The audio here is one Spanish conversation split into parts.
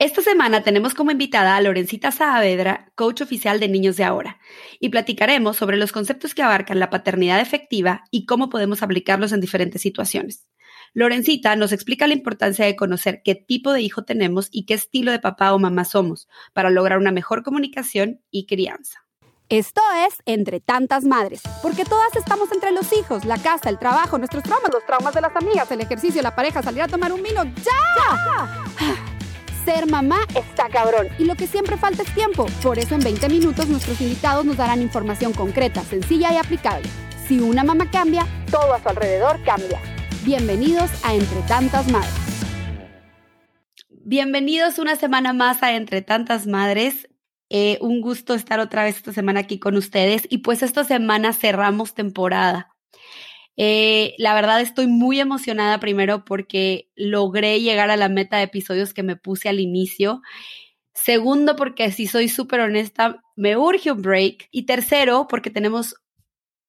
Esta semana tenemos como invitada a Lorencita Saavedra, coach oficial de Niños de Ahora, y platicaremos sobre los conceptos que abarcan la paternidad efectiva y cómo podemos aplicarlos en diferentes situaciones. Lorencita nos explica la importancia de conocer qué tipo de hijo tenemos y qué estilo de papá o mamá somos para lograr una mejor comunicación y crianza. Esto es Entre tantas madres, porque todas estamos entre los hijos, la casa, el trabajo, nuestros traumas, los traumas de las amigas, el ejercicio, la pareja, salir a tomar un vino. ¡Ya! Ser mamá está cabrón y lo que siempre falta es tiempo. Por eso en 20 minutos nuestros invitados nos darán información concreta, sencilla y aplicable. Si una mamá cambia, todo a su alrededor cambia. Bienvenidos a Entre Tantas Madres. Bienvenidos una semana más a Entre Tantas Madres. Eh, un gusto estar otra vez esta semana aquí con ustedes y pues esta semana cerramos temporada. Eh, la verdad estoy muy emocionada primero porque logré llegar a la meta de episodios que me puse al inicio. Segundo, porque si soy súper honesta, me urge un break. Y tercero, porque tenemos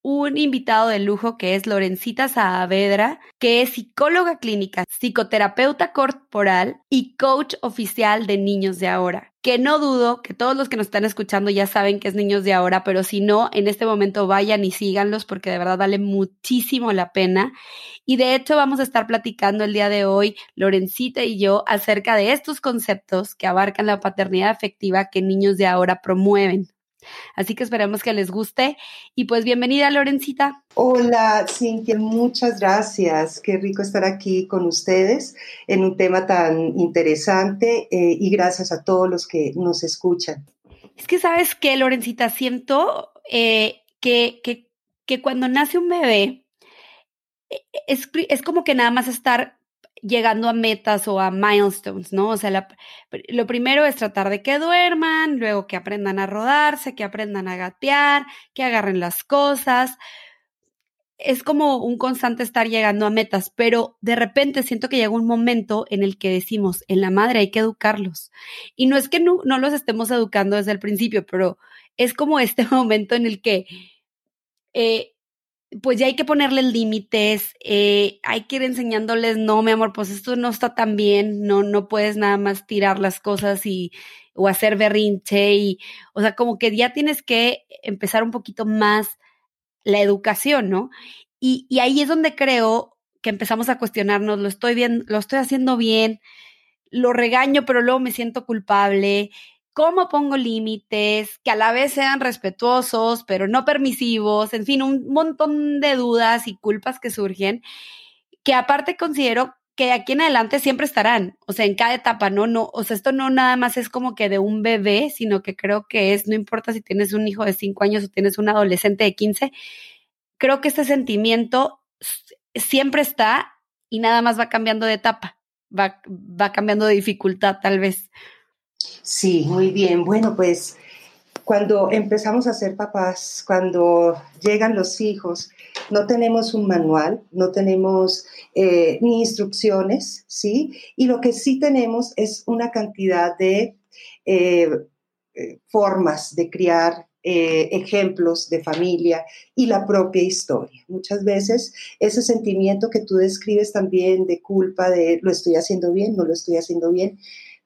un invitado de lujo que es Lorencita Saavedra, que es psicóloga clínica, psicoterapeuta corporal y coach oficial de Niños de Ahora. Que no dudo que todos los que nos están escuchando ya saben que es Niños de Ahora, pero si no, en este momento vayan y síganlos porque de verdad vale muchísimo la pena. Y de hecho vamos a estar platicando el día de hoy, Lorencita y yo, acerca de estos conceptos que abarcan la paternidad afectiva que Niños de Ahora promueven. Así que esperemos que les guste. Y pues bienvenida, Lorencita. Hola, Cintia, muchas gracias. Qué rico estar aquí con ustedes en un tema tan interesante eh, y gracias a todos los que nos escuchan. Es que sabes qué, Lorencita, siento eh, que, que, que, cuando nace un bebé eh, es, es como que nada más estar llegando a metas o a milestones, ¿no? O sea, lo primero es tratar de que duerman, luego que aprendan a rodarse, que aprendan a gatear, que agarren las cosas. Es como un constante estar llegando a metas, pero de repente siento que llega un momento en el que decimos, en la madre hay que educarlos. Y no es que no, no los estemos educando desde el principio, pero es como este momento en el que eh, pues ya hay que ponerle límites, eh, hay que ir enseñándoles, no, mi amor, pues esto no está tan bien, no, no puedes nada más tirar las cosas y, o hacer berrinche y, o sea, como que ya tienes que empezar un poquito más la educación, ¿no? Y, y ahí es donde creo que empezamos a cuestionarnos, lo estoy bien, lo estoy haciendo bien, lo regaño, pero luego me siento culpable, cómo pongo límites, que a la vez sean respetuosos, pero no permisivos, en fin, un montón de dudas y culpas que surgen, que aparte considero que de aquí en adelante siempre estarán, o sea, en cada etapa, ¿no? no O sea, esto no nada más es como que de un bebé, sino que creo que es, no importa si tienes un hijo de 5 años o tienes un adolescente de 15, creo que este sentimiento siempre está y nada más va cambiando de etapa, va, va cambiando de dificultad tal vez. Sí, muy bien. Bueno, pues cuando empezamos a ser papás, cuando llegan los hijos, no tenemos un manual, no tenemos eh, ni instrucciones, ¿sí? Y lo que sí tenemos es una cantidad de eh, eh, formas de criar, ejemplos de familia y la propia historia. Muchas veces ese sentimiento que tú describes también de culpa, de lo estoy haciendo bien, no lo estoy haciendo bien,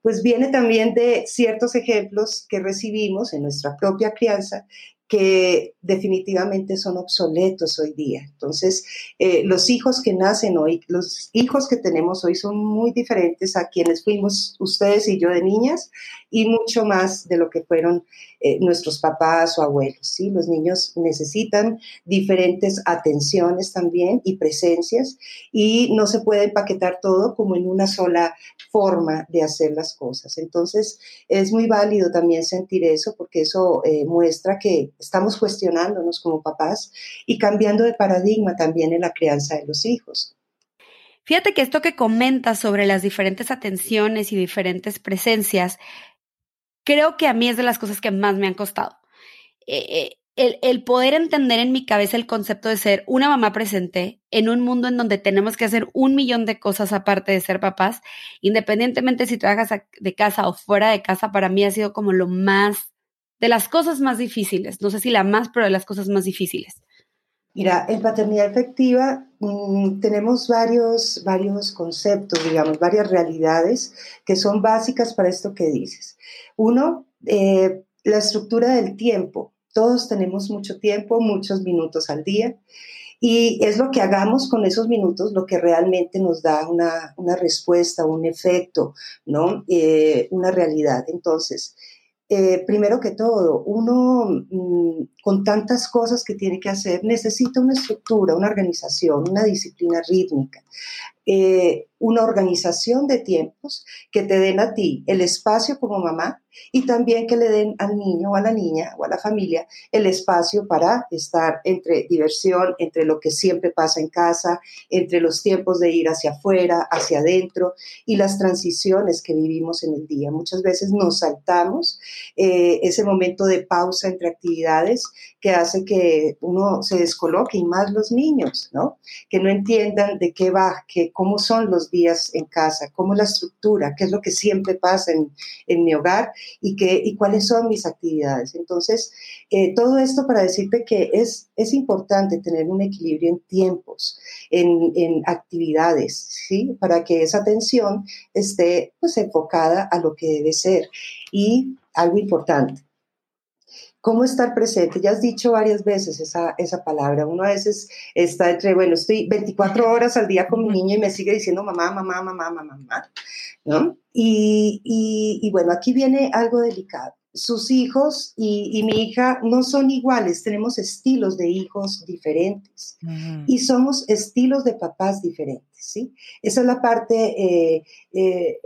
pues viene también de ciertos ejemplos que recibimos en nuestra propia crianza que definitivamente son obsoletos hoy día. Entonces, eh, los hijos que nacen hoy, los hijos que tenemos hoy son muy diferentes a quienes fuimos ustedes y yo de niñas y mucho más de lo que fueron eh, nuestros papás o abuelos. ¿sí? Los niños necesitan diferentes atenciones también y presencias y no se puede empaquetar todo como en una sola forma de hacer las cosas. Entonces, es muy válido también sentir eso porque eso eh, muestra que estamos cuestionándonos como papás y cambiando de paradigma también en la crianza de los hijos. Fíjate que esto que comentas sobre las diferentes atenciones y diferentes presencias creo que a mí es de las cosas que más me han costado. Eh, eh, el, poder entender en mi cabeza el concepto de ser una mamá presente en un mundo en donde tenemos que hacer un millón de cosas aparte de ser papás, independientemente si trabajas de casa o fuera de casa, para mí ha sido como lo más, de las cosas más difíciles. No sé si la más, pero de las cosas más difíciles. Mira, en paternidad efectiva mm, tenemos varios, varios conceptos, digamos, varias realidades que son básicas para esto que dices. Uno, eh, la estructura del tiempo. Todos tenemos mucho tiempo, muchos minutos al día. Y es lo que hagamos con esos minutos lo que realmente nos da una, una respuesta, un efecto, ¿no? Eh, una realidad. Entonces, eh, primero que todo, uno mm, con tantas cosas que tiene que hacer necesita una estructura, una organización, una disciplina rítmica. Eh, una organización de tiempos que te den a ti el espacio como mamá y también que le den al niño o a la niña o a la familia el espacio para estar entre diversión, entre lo que siempre pasa en casa, entre los tiempos de ir hacia afuera, hacia adentro y las transiciones que vivimos en el día. Muchas veces nos saltamos eh, ese momento de pausa entre actividades que hace que uno se descoloque y más los niños, ¿no? Que no entiendan de qué va, que cómo son los días en casa, cómo la estructura, qué es lo que siempre pasa en, mi hogar y, qué, y cuáles son mis actividades. Entonces, eh, todo esto para decirte que es, es importante tener un equilibrio en tiempos, en, en actividades, ¿sí? Para que esa atención esté pues enfocada a lo que debe ser. Y algo importante, ¿Cómo estar presente? Ya has dicho varias veces esa, esa palabra. Uno a veces está entre, bueno, estoy 24 horas al día con mi niño y me sigue diciendo mamá, mamá, mamá, mamá, mamá, ¿no? Y, y, y bueno, aquí viene algo delicado sus hijos y, mi hija no son iguales, tenemos estilos de hijos diferentes y somos estilos de papás diferentes, ¿sí? Esa es la parte, eh, eh,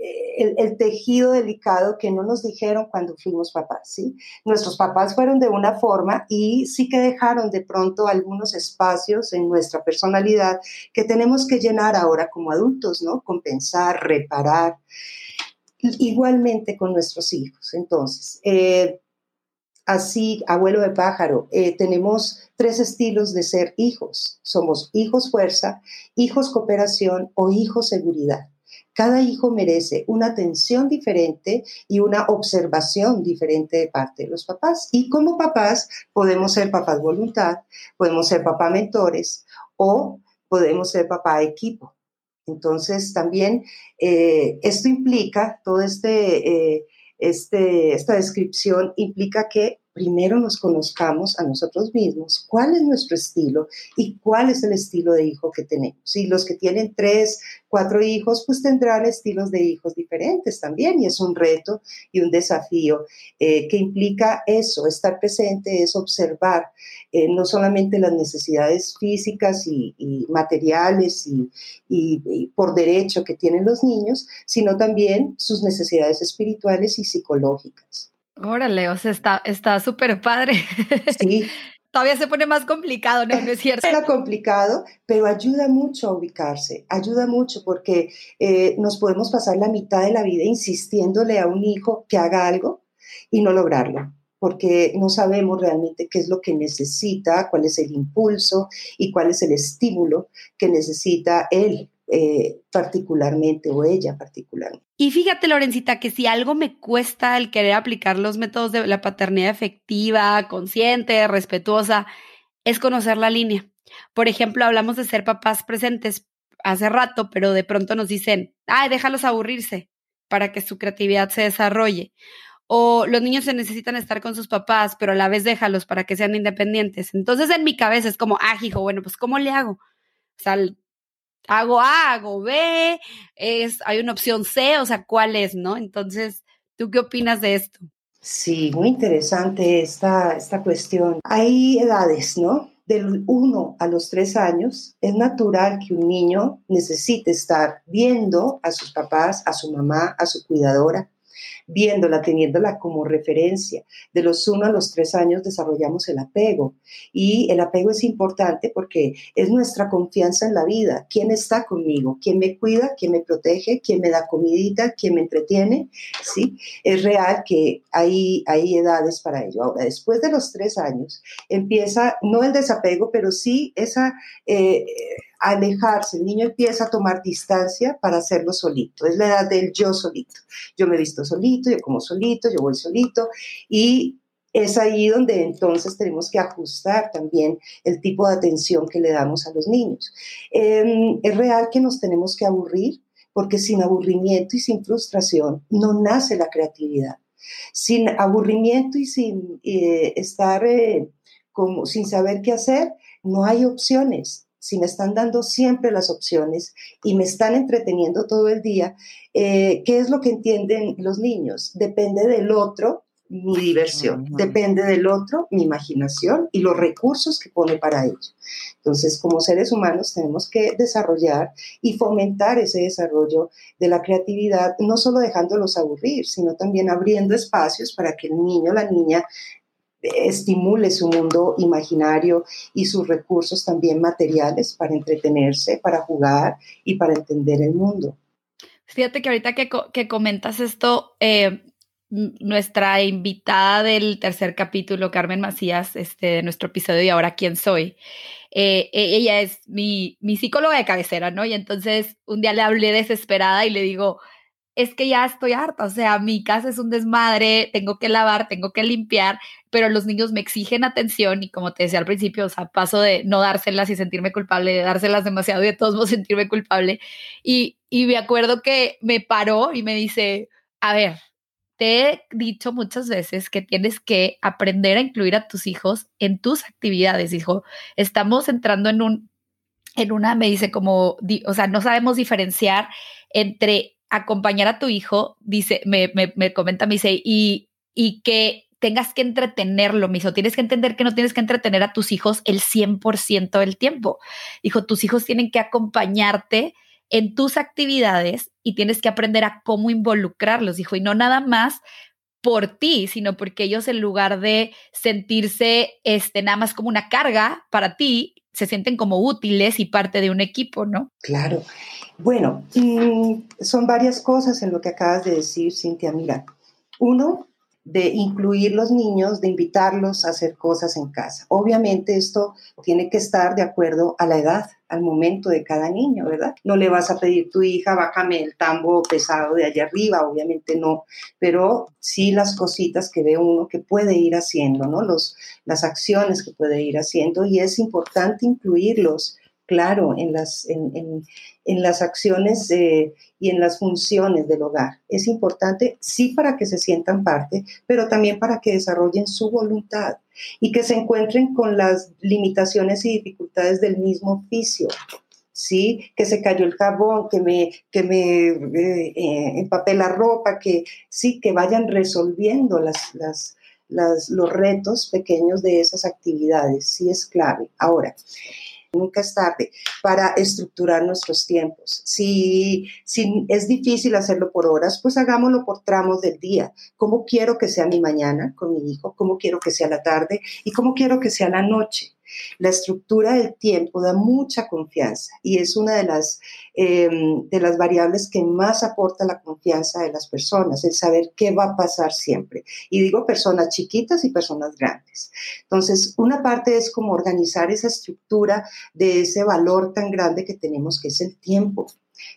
el, tejido delicado que no nos dijeron cuando fuimos papás, ¿sí? Nuestros papás fueron de una forma y sí que dejaron de pronto algunos espacios en nuestra personalidad que tenemos que llenar ahora como adultos, ¿no? Compensar, reparar igualmente con nuestros hijos. Entonces, eh, así, abuelo de pájaro, eh, tenemos tres estilos de ser hijos. Somos hijos fuerza, hijos cooperación o hijos seguridad. Cada hijo merece una atención diferente y una observación diferente de parte de los papás. Y como papás podemos ser papás voluntad, podemos ser papá mentores o podemos ser papá equipo. Entonces, también eh, esto implica, todo este, eh, este, esta descripción implica que primero nos conozcamos a nosotros mismos, cuál es nuestro estilo y cuál es el estilo de hijo que tenemos. Y los que tienen tres, cuatro hijos, pues tendrán estilos de hijos diferentes también y es un reto y un desafío eh, que implica eso, estar presente, es observar eh, no solamente las necesidades físicas y, materiales y, y, por derecho que tienen los niños, sino también sus necesidades espirituales y psicológicas. Órale, o sea, está súper padre. Sí. Todavía se pone más complicado, ¿no? ¿No es cierto? Está complicado, pero ayuda mucho a ubicarse, ayuda mucho porque eh, nos podemos pasar la mitad de la vida insistiéndole a un hijo que haga algo y no lograrlo porque no sabemos realmente qué es lo que necesita, cuál es el impulso y cuál es el estímulo que necesita él eh, particularmente o ella particularmente. Y fíjate, Lorencita, que si algo me cuesta el querer aplicar los métodos de la paternidad efectiva, consciente, respetuosa, es conocer la línea. Por ejemplo, hablamos de ser papás presentes hace rato, pero de pronto nos dicen, ay, déjalos aburrirse para que su creatividad se desarrolle. O los niños se necesitan estar con sus papás, pero a la vez déjalos para que sean independientes. Entonces en mi cabeza es como, ah, hijo, bueno, pues ¿cómo le hago? O sea, hago A, hago B, es, hay una opción C, o sea, ¿cuál es, no? Entonces, ¿tú qué opinas de esto? Sí, muy interesante esta, esta cuestión. Hay edades, ¿no? Del 1 a los 3 años, es natural que un niño necesite estar viendo a sus papás, a su mamá, a su cuidadora, viéndola, teniéndola como referencia. De los uno a los tres años desarrollamos el apego y el apego es importante porque es nuestra confianza en la vida. ¿Quién está conmigo? ¿Quién me cuida? ¿Quién me protege? ¿Quién me da comidita? ¿Quién me entretiene? ¿Sí? Es real que hay, hay edades para ello. Ahora, después de los tres años, empieza no el desapego, pero sí esa... Eh, alejarse, el niño empieza a tomar distancia para hacerlo solito, es la edad del yo solito. Yo me visto solito, yo como solito, yo voy solito y es ahí donde entonces tenemos que ajustar también el tipo de atención que le damos a los niños. Em, es real que nos tenemos que aburrir, porque sin aburrimiento y sin frustración no nace la creatividad. Sin aburrimiento y sin eh, estar eh, como sin saber qué hacer, no hay opciones. Si me están dando siempre las opciones y me están entreteniendo todo el día, eh, ¿qué es lo que entienden los niños? Depende del otro mi diversión. Depende del otro, mi imaginación y los recursos que pone para ello. Entonces, como seres humanos tenemos que desarrollar y fomentar ese desarrollo de la creatividad, no solo dejándolos aburrir, sino también abriendo espacios para que el niño, la niña, estimule su mundo imaginario y sus recursos también materiales para entretenerse, para jugar y para entender el mundo. Fíjate que ahorita que, que comentas esto, eh, nuestra invitada del tercer capítulo, Carmen Macías, este, de nuestro episodio y ahora quién soy. Eh, e, ella es mi, mi psicóloga de cabecera, ¿no? Y entonces un día le hablé desesperada y le digo, es que ya estoy harta, o sea, mi casa es un desmadre, tengo que lavar, tengo que limpiar, pero los niños me exigen atención y como te decía al principio, o sea, paso de no dárselas y sentirme culpable, de dárselas demasiado y de todos modos sentirme culpable. Y, y me acuerdo que me paró y me dice, a ver, te he dicho muchas veces que tienes que aprender a incluir a tus hijos en tus actividades, hijo. Estamos entrando en un, en una, me dice como, o sea, no sabemos diferenciar entre acompañar a tu hijo, dice, me, me, me comenta, me dice, y, y que tengas que entretenerlo, hijo. Tienes que entender que no tienes que entretener a tus hijos el 100% del tiempo. Dijo, tus hijos tienen que acompañarte en tus actividades y tienes que aprender a cómo involucrarlos, dijo, y no nada más por ti, sino porque ellos en lugar de sentirse este, nada más como una carga para ti, se sienten como útiles y parte de un equipo, ¿no? Claro. Bueno, son varias cosas en lo que acabas de decir, Cintia. Mira, uno, de incluir los niños, de invitarlos a hacer cosas en casa. Obviamente esto tiene que estar de acuerdo a la edad, al momento de cada niño, ¿verdad? No le vas a pedir tu hija, bájame el tambo pesado de allá arriba, obviamente no, pero sí las cositas que ve uno que puede ir haciendo, ¿no? Los, las acciones que puede ir haciendo y es importante incluirlos claro en las, en, las acciones eh, y en las funciones del hogar. Es importante, sí, para que se sientan parte, pero también para que desarrollen su voluntad y que se encuentren con las limitaciones y dificultades del mismo oficio. ¿sí? Que se cayó el jabón, que me, que me eh, eh, empapé la ropa, que sí, que vayan resolviendo las, las, los retos pequeños de esas actividades, sí es clave. Ahora, nunca es tarde para estructurar nuestros tiempos. Si, si es difícil hacerlo por horas, pues hagámoslo por tramos del día. ¿Cómo quiero que sea mi mañana con mi hijo? ¿Cómo quiero que sea la tarde? ¿Y cómo quiero que sea la noche? La estructura del tiempo da mucha confianza y es una de las, em, de las variables que más aporta la confianza de las personas, el saber qué va a pasar siempre. Y digo personas chiquitas y personas grandes. Entonces, una parte es como organizar esa estructura de ese valor tan grande que tenemos, que es el tiempo.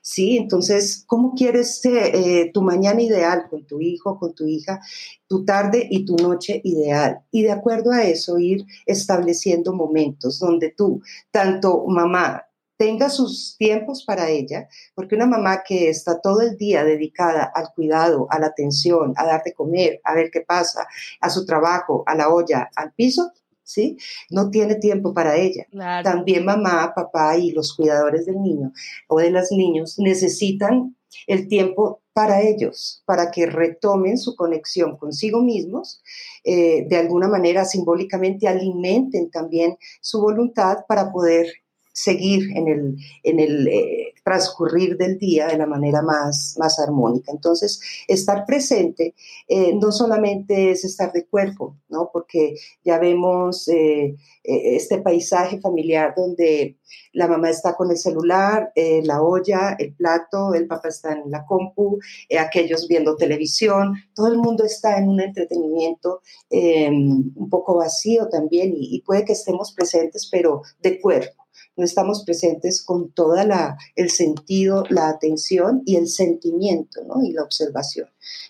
¿Sí? Entonces, ¿cómo quieres eh, tu mañana ideal con tu hijo, con tu hija, tu tarde y tu noche ideal? Y de acuerdo a eso, ir estableciendo momentos donde tú, tanto mamá, tenga sus tiempos para ella, porque una mamá que está todo el día dedicada al cuidado, a la atención, a darte comer, a ver qué pasa, a su trabajo, a la olla, al piso, ¿sí? No tiene tiempo para ella. También mamá, papá y los cuidadores del niño o de los niños necesitan el tiempo para ellos, para que retomen su conexión consigo mismos, eh, de alguna manera simbólicamente alimenten también su voluntad para poder seguir en el, en el eh, transcurrir del día de la manera más, más armónica. Entonces, estar presente eh, no solamente es estar de cuerpo, ¿no? porque ya vemos eh, este paisaje familiar donde la mamá está con el celular, la olla, el plato, el papá está en la compu, aquellos viendo televisión, todo el mundo está en un entretenimiento un poco vacío también y puede que estemos presentes, pero de cuerpo no estamos presentes con toda la el sentido, la atención y el sentimiento, ¿no? Y la observación.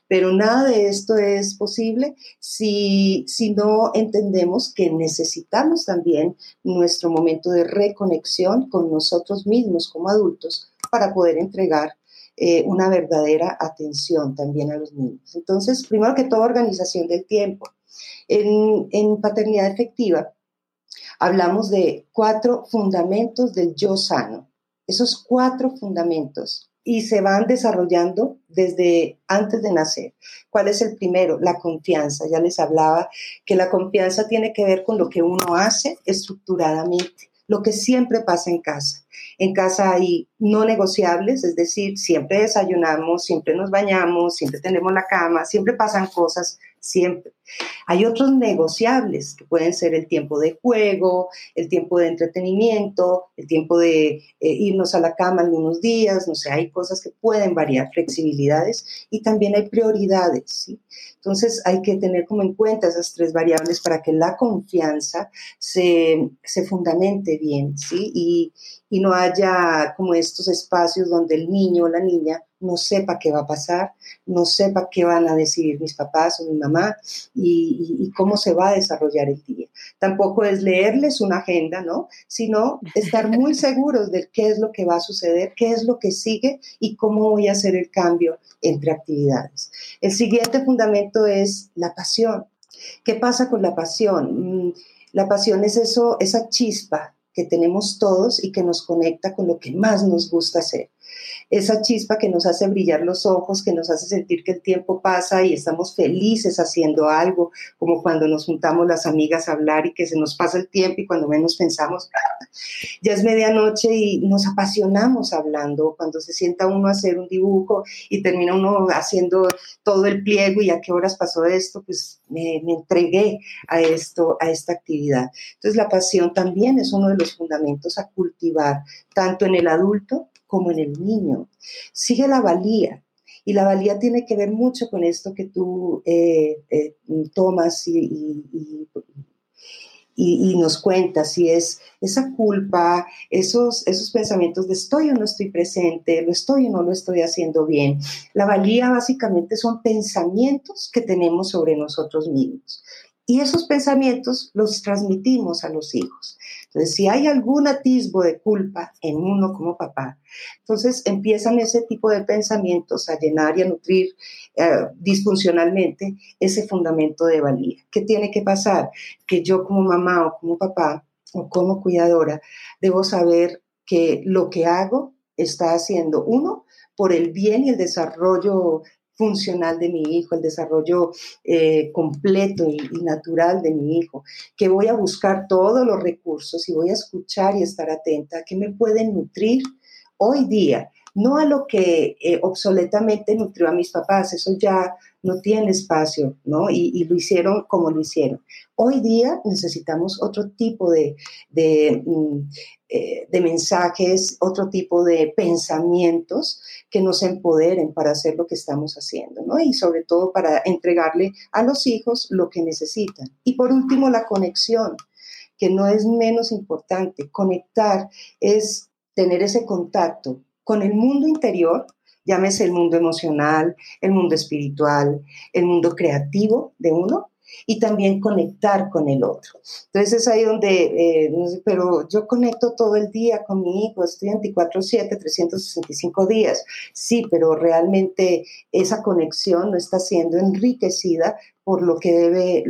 Pero nada de esto es posible si, si no entendemos que necesitamos también nuestro momento de reconexión con nosotros mismos como adultos para poder entregar eh, una verdadera atención también a los niños. Entonces, primero que todo, organización del tiempo. En, en paternidad efectiva, hablamos de cuatro fundamentos del yo sano. Esos cuatro fundamentos y se van desarrollando desde antes de nacer. ¿Cuál es el primero? La confianza. Ya les hablaba que la confianza tiene que ver con lo que uno hace estructuradamente, lo que siempre pasa en casa. En casa hay no negociables, es decir, siempre desayunamos, siempre nos bañamos, siempre tenemos la cama, siempre pasan cosas siempre. Hay otros negociables que pueden ser el tiempo de juego, el tiempo de entretenimiento, el tiempo de eh, irnos a la cama algunos días, no sé, hay cosas que pueden variar, flexibilidades y también hay prioridades. Entonces hay que tener como en cuenta esas tres variables para que la confianza se, se fundamente bien. Y, y no haya como estos espacios donde el niño o la niña no sepa qué va a pasar, no sepa qué van a decidir mis papás o mi mamá y, cómo se va a desarrollar el día. Tampoco es leerles una agenda, ¿no? Sino estar muy seguros de qué es lo que va a suceder, qué es lo que sigue y cómo voy a hacer el cambio entre actividades. El siguiente fundamento es la pasión. ¿Qué pasa con la pasión? Mm, la pasión es eso, esa chispa que tenemos todos y que nos conecta con lo que más nos gusta hacer esa chispa que nos hace brillar los ojos, que nos hace sentir que el tiempo pasa y estamos felices haciendo algo, como cuando nos juntamos las amigas a hablar y que se nos pasa el tiempo y cuando menos pensamos, ya es medianoche y nos apasionamos hablando, cuando se sienta uno a hacer un dibujo y termina uno haciendo todo el pliego y a qué horas pasó esto, pues me, me entregué a esto, a esta actividad. Entonces la pasión también es uno de los fundamentos a cultivar, tanto en el adulto como en el niño. Sigue la valía. Y la valía tiene que ver mucho con esto que tú eh, eh, tomas y, nos cuentas, y es esa culpa, esos, esos pensamientos de estoy o no estoy presente, lo estoy o no lo estoy haciendo bien. La valía básicamente son pensamientos que tenemos sobre nosotros mismos. Y esos pensamientos los transmitimos a los hijos. Entonces, si hay algún atisbo de culpa en uno como papá, entonces empiezan ese tipo de pensamientos a llenar y a nutrir eh, disfuncionalmente ese fundamento de valía. ¿Qué tiene que pasar? Que yo como mamá o como papá o como cuidadora debo saber que lo que hago está haciendo, uno, por el bien y el desarrollo funcional de mi hijo, el desarrollo eh, completo y, natural de mi hijo, que voy a buscar todos los recursos y voy a escuchar y estar atenta que me pueden nutrir hoy día, no a lo que eh, obsoletamente nutrió a mis papás, eso ya no tiene espacio, ¿no? Y, lo hicieron como lo hicieron. Hoy día necesitamos otro tipo de, de, mm, eh, de mensajes, otro tipo de pensamientos que nos empoderen para hacer lo que estamos haciendo, ¿no? Y sobre todo para entregarle a los hijos lo que necesitan. Y por último, la conexión, que no es menos importante. Conectar es tener ese contacto con el mundo interior, llámese el mundo emocional, el mundo espiritual, el mundo creativo de uno, y también conectar con el otro. Entonces es ahí donde, eh, pero yo conecto todo el día con mi hijo, estoy 24/7, 365 días. Sí, pero realmente esa conexión no está siendo enriquecida por lo que debe,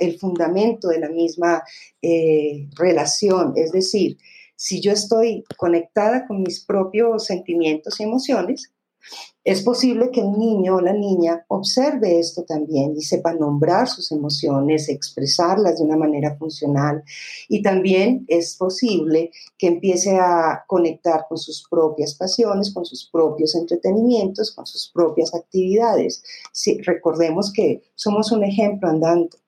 el fundamento de la misma eh, relación. Es decir, si yo estoy conectada con mis propios sentimientos y emociones, es posible que el niño o la niña observe esto también y sepa nombrar sus emociones, expresarlas de una manera funcional y también es posible que empiece a conectar con sus propias pasiones, con sus propios entretenimientos, con sus propias actividades. Si, recordemos que somos un ejemplo andante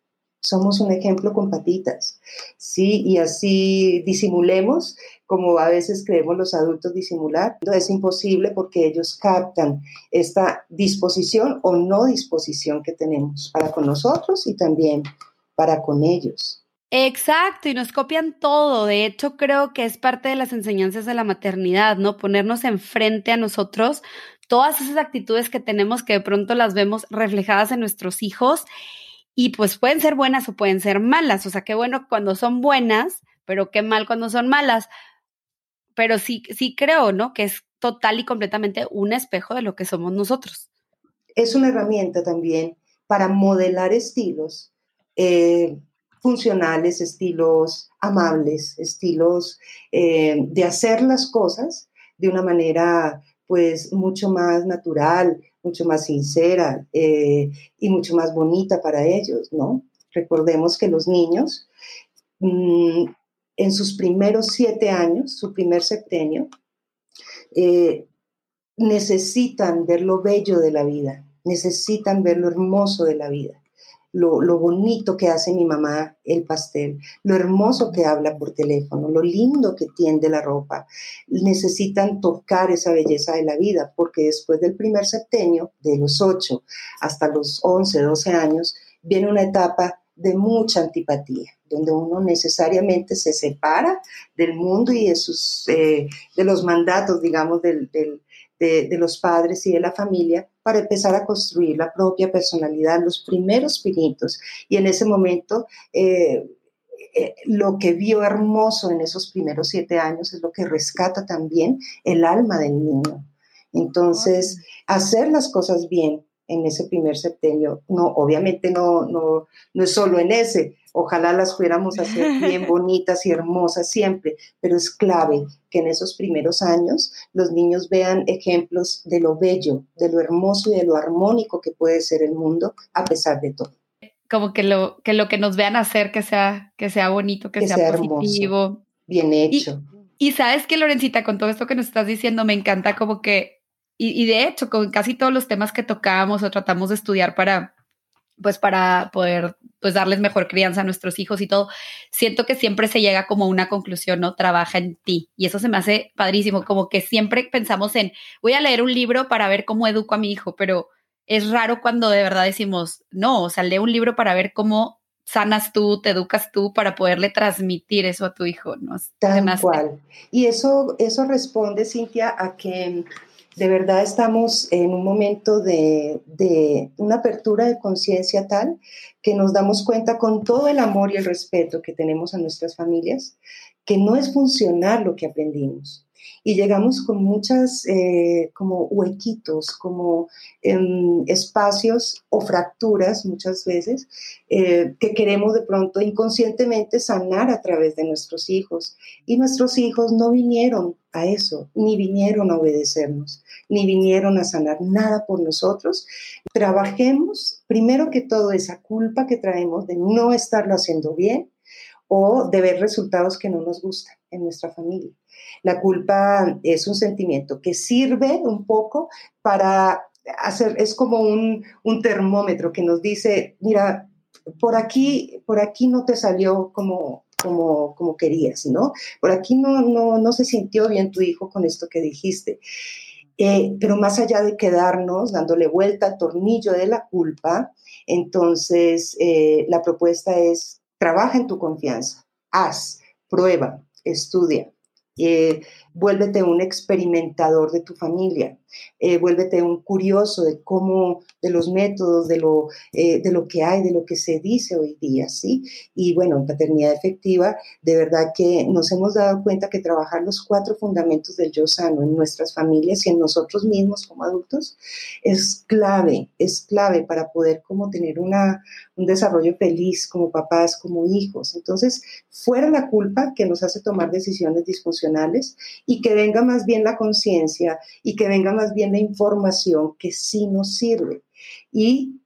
somos un ejemplo con patitas, ¿sí? Y así disimulemos, como a veces creemos los adultos disimular. Es imposible porque ellos captan esta disposición o no disposición que tenemos para con nosotros y también para con ellos. Exacto, y nos copian todo. De hecho, creo que es parte de las enseñanzas de la maternidad, ¿no? Ponernos enfrente a nosotros todas esas actitudes que tenemos que de pronto las vemos reflejadas en nuestros hijos y pues pueden ser buenas o pueden ser malas. O sea, qué bueno cuando son buenas, pero qué mal cuando son malas. Pero sí, sí creo, ¿no? Que es total y completamente un espejo de lo que somos nosotros. Es una herramienta también para modelar estilos. Eh, funcionales, estilos amables, estilos eh, de hacer las cosas de una manera pues mucho más natural, mucho más sincera eh, y mucho más bonita para ellos, ¿no? Recordemos que los niños mm, en sus primeros siete años, su primer septenio, eh, necesitan ver lo bello de la vida, necesitan ver lo hermoso de la vida lo, bonito que hace mi mamá el pastel, lo hermoso que habla por teléfono, lo lindo que tiende la ropa. Necesitan tocar esa belleza de la vida, porque después del primer septenio, de los 8 hasta los 11, 12 años, viene una etapa de mucha antipatía, donde uno necesariamente se separa del mundo y de, sus, eh, de los mandatos, digamos, del, de, los padres y de la familia para empezar a construir la propia personalidad, los primeros pinitos. Y en ese momento, eh, eh, lo que vio hermoso en esos primeros siete años es lo que rescata también el alma del niño. Entonces, hacer las cosas bien en ese primer septenio, no, obviamente no, no, no es solo en ese, Ojalá las pudiéramos hacer bien bonitas y hermosas siempre, pero es clave que en esos primeros años los niños vean ejemplos de lo bello, de lo hermoso y de lo armónico que puede ser el mundo a pesar de todo. Como que lo que, lo que nos vean hacer que sea, que sea bonito, que, sea, positivo. bien hecho. Y, sabes que, Lorencita, con todo esto que nos estás diciendo, me encanta como que, y, y de hecho, con casi todos los temas que tocamos o tratamos de estudiar para, pues para poder pues darles mejor crianza a nuestros hijos y todo, siento que siempre se llega como a una conclusión, ¿no? Trabaja en ti. Y eso se me hace padrísimo, como que siempre pensamos en, voy a leer un libro para ver cómo educo a mi hijo, pero es raro cuando de verdad decimos, no, o sea, lee un libro para ver cómo sanas tú, te educas tú para poderle transmitir eso a tu hijo, ¿no? Tal cual. Y eso, eso responde, Cintia, a que de verdad estamos en un momento de, una apertura de conciencia tal que nos damos cuenta con todo el amor y el respeto que tenemos a nuestras familias, que no es funcionar lo que aprendimos, y llegamos con muchas eh, como huequitos, como em, espacios o fracturas muchas veces eh, que queremos de pronto inconscientemente sanar a través de nuestros hijos. Y nuestros hijos no vinieron a eso, ni vinieron a obedecernos, ni vinieron a sanar nada por nosotros. Trabajemos primero que todo esa culpa que traemos de no estarlo haciendo bien o de ver resultados que no nos gustan en nuestra familia. La culpa es un sentimiento que sirve un poco para hacer, es como un, termómetro que nos dice, mira, por aquí, por aquí no te salió como, como, querías, ¿no? Por aquí no, no, se sintió bien tu hijo con esto que dijiste. Eh, pero más allá de quedarnos dándole vuelta al tornillo de la culpa, entonces eh, la propuesta es, trabaja en tu confianza, haz, prueba, estudia, eh, vuélvete un experimentador de tu familia, eh, vuélvete un curioso de cómo, de los métodos, de lo, eh, de lo que hay, de lo que se dice hoy día, ¿sí? Y bueno, en paternidad efectiva, de verdad que nos hemos dado cuenta que trabajar los cuatro fundamentos del yo sano en nuestras familias y en nosotros mismos como adultos es clave, es clave para poder como tener una, un desarrollo feliz como papás, como hijos. Entonces, fuera la culpa que nos hace tomar decisiones disfuncionales y que venga más bien la conciencia y que venga más bien la información que sí nos sirve. Y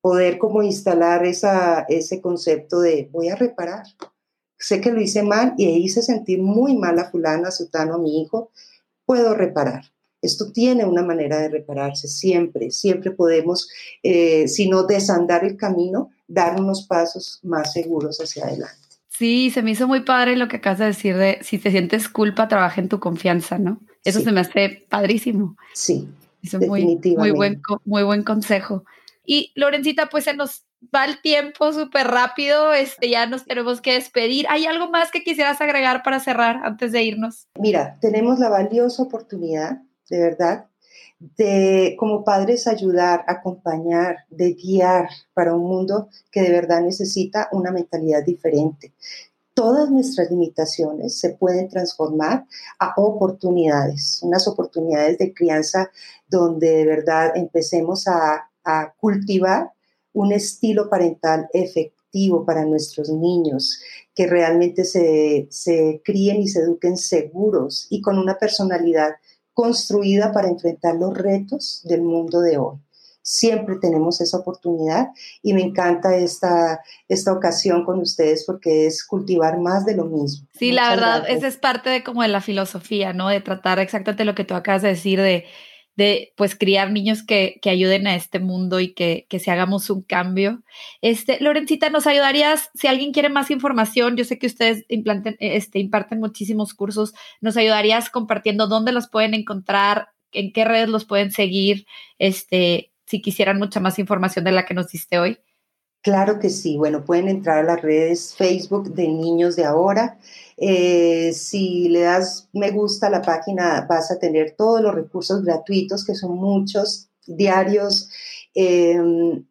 poder como instalar ese concepto de voy a reparar. Sé que lo hice mal y hice sentir muy mal a fulana, a sutano, a mi hijo. Puedo reparar. Esto tiene una manera de repararse siempre, siempre podemos, eh, si no desandar el camino, dar unos pasos más seguros hacia adelante. Sí, se me hizo muy padre lo que acabas de decir de si te sientes culpa, trabaja en tu confianza, ¿no? Eso se me hace padrísimo. Sí. Es muy, muy, buen, muy buen consejo. Y Lorencita, pues se nos va el tiempo súper rápido, este, ya nos tenemos que despedir. ¿Hay algo más que quisieras agregar para cerrar antes de irnos? Mira, tenemos la valiosa oportunidad, de verdad, de como padres ayudar, acompañar, de guiar para un mundo que de verdad necesita una mentalidad diferente. Todas nuestras limitaciones se pueden transformar a oportunidades, unas oportunidades de crianza donde de verdad empecemos a, a cultivar un estilo parental efectivo para nuestros niños, que realmente se, se críen y se eduquen seguros y con una personalidad construida para enfrentar los retos del mundo de hoy. Siempre tenemos esa oportunidad y me encanta esta, esta ocasión con ustedes porque es cultivar más de lo mismo. Sí, la verdad, esa es parte de como de la filosofía, ¿no? De tratar exactamente lo que tú acabas de decir, de de pues criar niños que, que ayuden a este mundo y que, que si hagamos un cambio. Este, Lorencita, ¿nos ayudarías, si alguien quiere más información, yo sé que ustedes implanten, este, imparten muchísimos cursos, ¿nos ayudarías compartiendo dónde los pueden encontrar, en qué redes los pueden seguir, este, si quisieran mucha más información de la que nos diste hoy? Claro que sí. Bueno, pueden entrar a las redes Facebook de Niños de Ahora. Eh, si le das me gusta a la página, vas a tener todos los recursos gratuitos, que son muchos, diarios. Em,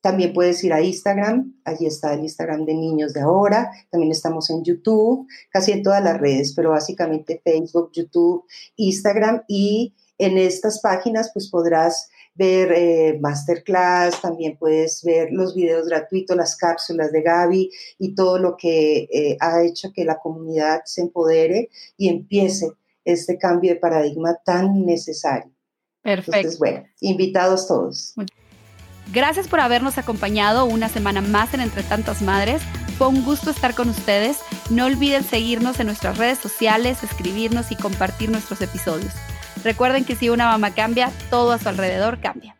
también puedes ir a Instagram, allí está el Instagram de Niños de Ahora. También estamos en YouTube, casi en todas las redes, pero básicamente Facebook, YouTube, Instagram y en estas páginas pues podrás ver eh, masterclass, también puedes ver los videos gratuitos, las cápsulas de Gaby y todo lo que eh, ha hecho que la comunidad se empodere y empiece este cambio de paradigma tan necesario. Perfecto. Entonces, bueno, invitados todos. Gracias por habernos acompañado una semana más en Entre Tantas Madres. Fue un gusto estar con ustedes. No olviden seguirnos en nuestras redes sociales, escribirnos y compartir nuestros episodios. Recuerden que si una mamá cambia, todo a su alrededor cambia.